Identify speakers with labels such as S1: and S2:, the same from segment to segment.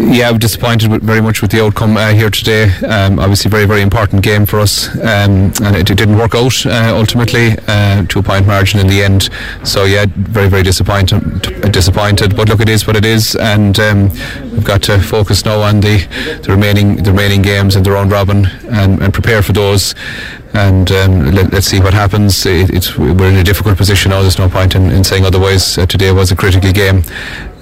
S1: Yeah, disappointed very much with the outcome uh, here today. Um, obviously, very, very important game for us, um, and it, it, didn't work out uh, ultimately. Uh, two point margin in the end. So yeah, very, very disappointed. Disappointed, but look, it is what it is, and um, we've got to focus now on the, the remaining the remaining games in the round robin and, and prepare for those and um, let, us see what happens. It, it's we're in a difficult position now. There's no point in, in saying otherwise. Uh, today was a critical game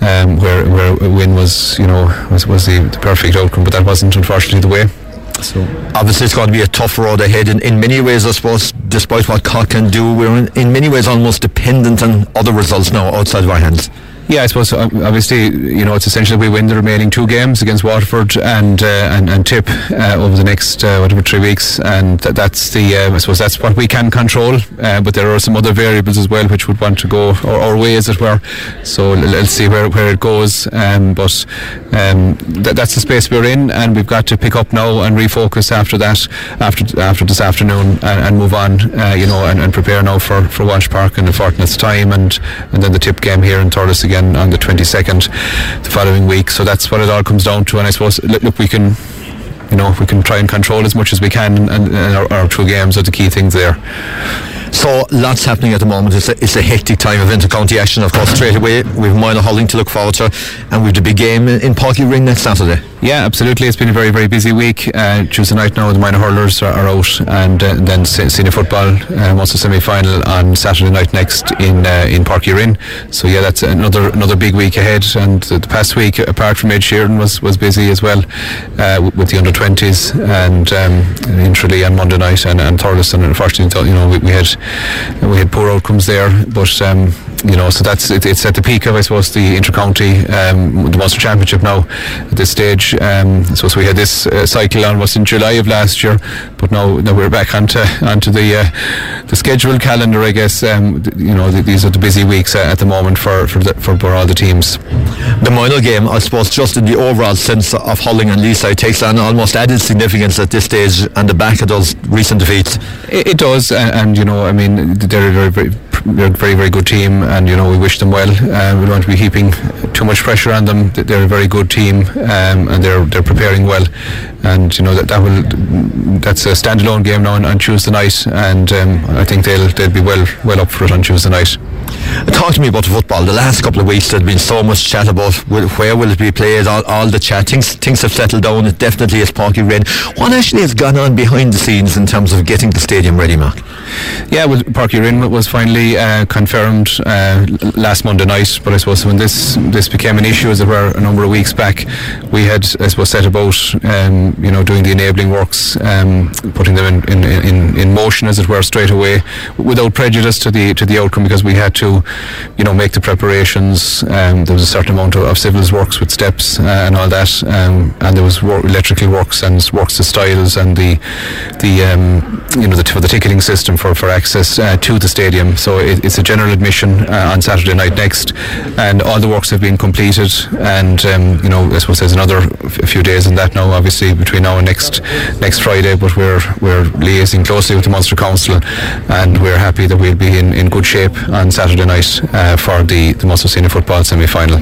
S1: um, where where a win was you know was, was the, the perfect outcome, but that wasn't unfortunately the way.
S2: So obviously it's going to be a tough road ahead in, in many ways I suppose despite what Cork can do we're in, in many ways almost dependent on other results now outside of our hands
S1: yeah, I suppose uh, obviously you know it's essential we win the remaining two games against Waterford and uh, and, and Tip uh, over the next uh, whatever three weeks, and th- that's the um, I suppose that's what we can control. Uh, but there are some other variables as well which would want to go our, our way, as it were. So l- let's see where, where it goes. Um, but um, th- that's the space we're in, and we've got to pick up now and refocus after that, after after this afternoon, and, and move on. you know, and, and, prepare now for for Walsh Park in a fortnight's time, and and then the Tip game here in Thurles again again on the 22nd the following week. So that's what it all comes down to. And I suppose, look, we can you know, we can try and control as much as we can, and, and our, our, two games are the key things there.
S2: So lots happening at the moment. It's a, it's a hectic time of inter-county action, of course. Straight away, we've minor Hurling to look forward to, and we've the big game in, in Páirc Uí Rinn next Saturday.
S1: Yeah, absolutely. It's been a very, very busy week. Uh, Tuesday night now, the minor hurlers are, are out, and uh, then senior football uh, wants a semi-final on Saturday night next in uh, in Uí So yeah, that's another another big week ahead. And the, past week, apart from Ed Sheeran, was was busy as well uh, with the under twenties and um, in on Monday night and, and. And unfortunately, you know, we, we had we had poor outcomes there, but. Um, you know, so that's it, it's at the peak of I suppose the intercounty, um, the Munster Championship now at this stage. Um, so, so we had this uh, cycle on was in July of last year, but now now we're back onto onto the uh, the scheduled calendar. I guess um, you know the, these are the busy weeks uh, at the moment for for, the, for for all the teams.
S2: The minor game, I suppose, just in the overall sense of Hurling and Leeside takes on almost added significance at this stage, and the back of those recent defeats.
S1: It, it does, and, and, you know, I mean, they're very, very they're a very, very good team, and you know we wish them well. Uh, we don't want to be heaping too much pressure on them. They're a very good team, um, and they're they're preparing well. And you know that that will that's a standalone game now on, on Tuesday night, and um, I think they'll they'll be well well up for it on Tuesday night.
S2: Talk to me about football. The last couple of weeks there's been so much chat about where will it be played, all, all the chat. Things, things have settled down. It definitely is Páirc Uí Rinn. What actually has gone on behind the scenes in terms of getting the stadium ready, Mark?
S1: Yeah, well, Uí Rinn was finally uh, confirmed uh, last Monday night, but I suppose when this this became an issue, as it were, a number of weeks back, we had, I suppose, set about um, you know doing the enabling works, um, putting them in, in, in, in motion, as it were, straight away, without prejudice to the to the outcome, because we had to, you know, make the preparations. Um, there was a certain amount of, of civils works with steps uh, and all that, um, and there was wor- electrical works and works to stiles and the the um, you know the, for the ticketing system for for access uh, to the stadium. So it, it's a general admission uh, on Saturday night next, and all the works have been completed. And um, you know, I suppose there's another f- few days in that now, obviously between now and next next Friday. But we're we're liaising closely with the Munster Council, and we're happy that we'll be in, in good shape on Saturday night uh, for the the Munster Senior Football semi-final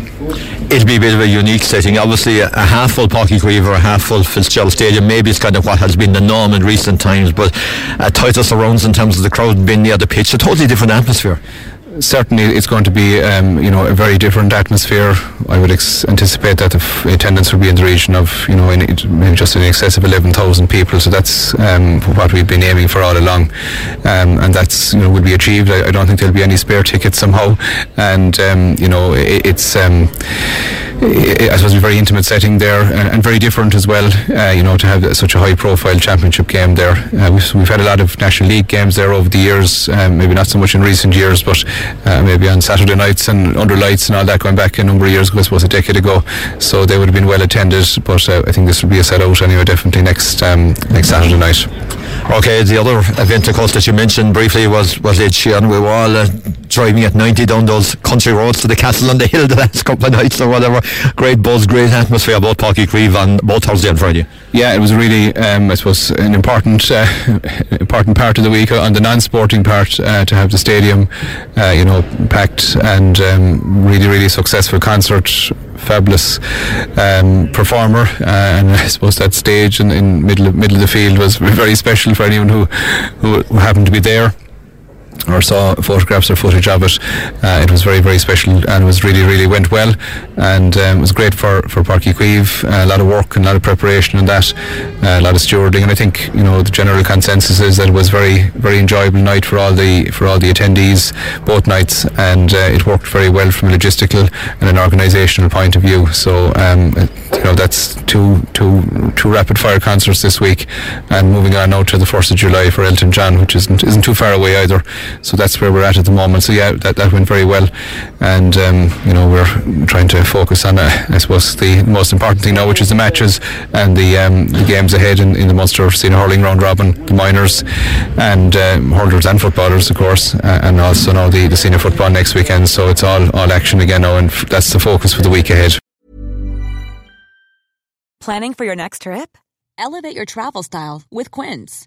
S2: it'll be a bit of a unique setting. Obviously, a, a half full Uí Chaoimh or a half full Fitzgerald Stadium maybe it's kind of what has been the norm in recent times, but uh, tighter surrounds in terms of the crowd being near the pitch, a totally different atmosphere.
S1: Certainly it's going to be um, you know a very different atmosphere. I would ex- anticipate that the f- attendance will be in the region of you know in, just in excess of eleven thousand people. So that's um, what we've been aiming for all along, um, and that's you know will be achieved. I, I, don't think there'll be any spare tickets somehow, and um, you know it, it's. I suppose a very intimate setting there and, and very different as well. Uh, you know, to have such a high-profile championship game there. Uh, we've, we've, had a lot of National League games there over the years. Um, maybe not so much in recent years, but uh, maybe on Saturday nights and under lights and all that going back a number of years ago, I suppose a decade ago. So they would have been well attended. But uh, I think this will be a set sellout anyway, definitely next um, next Saturday night.
S2: Okay, the other event, of course, that you mentioned briefly was was Ed Sheeran. We were all uh, driving at 90 down those country roads to the castle on the hill the last couple of nights or whatever. Great buzz, great atmosphere, both Páirc Uí and both Thursday and Friday.
S1: Yeah, it was really, um, I suppose, an important uh, important part of the week on the non-sporting part uh, to have the stadium, uh, you know, packed and um, really, really successful concert fabulous um, performer, uh, and I suppose that stage in, in middle of, middle of the field was very special for anyone who who, who happened to be there or saw photographs or footage of it. Uh, it was very, very special and it was really, really went well. And um, it was great for, for Uí Chaoimh. Uh, a lot of work and a lot of preparation and that, uh, a lot of stewarding. And I think, you know, the general consensus is that it was very, very enjoyable night for all the for all the attendees, both nights. And uh, it worked very well from a logistical and an organisational point of view. So, um, you know, that's two, two, two rapid fire concerts this week. And moving on now to the 1st of July for Elton John, which isn't, isn't too far away either. So that's where we're at at the moment. So yeah, that, that went very well, and um, you know we're trying to focus on, uh, I suppose, the most important thing now, which is the matches and the um, the games ahead in, in the Munster Senior Hurling Round Robin, the minors, and um, hurlers and footballers, of course, and also now the, the senior football next weekend. So it's all all action again now, and f- that's the focus for the week ahead.
S3: Planning for your next trip? Elevate your travel style with Quince.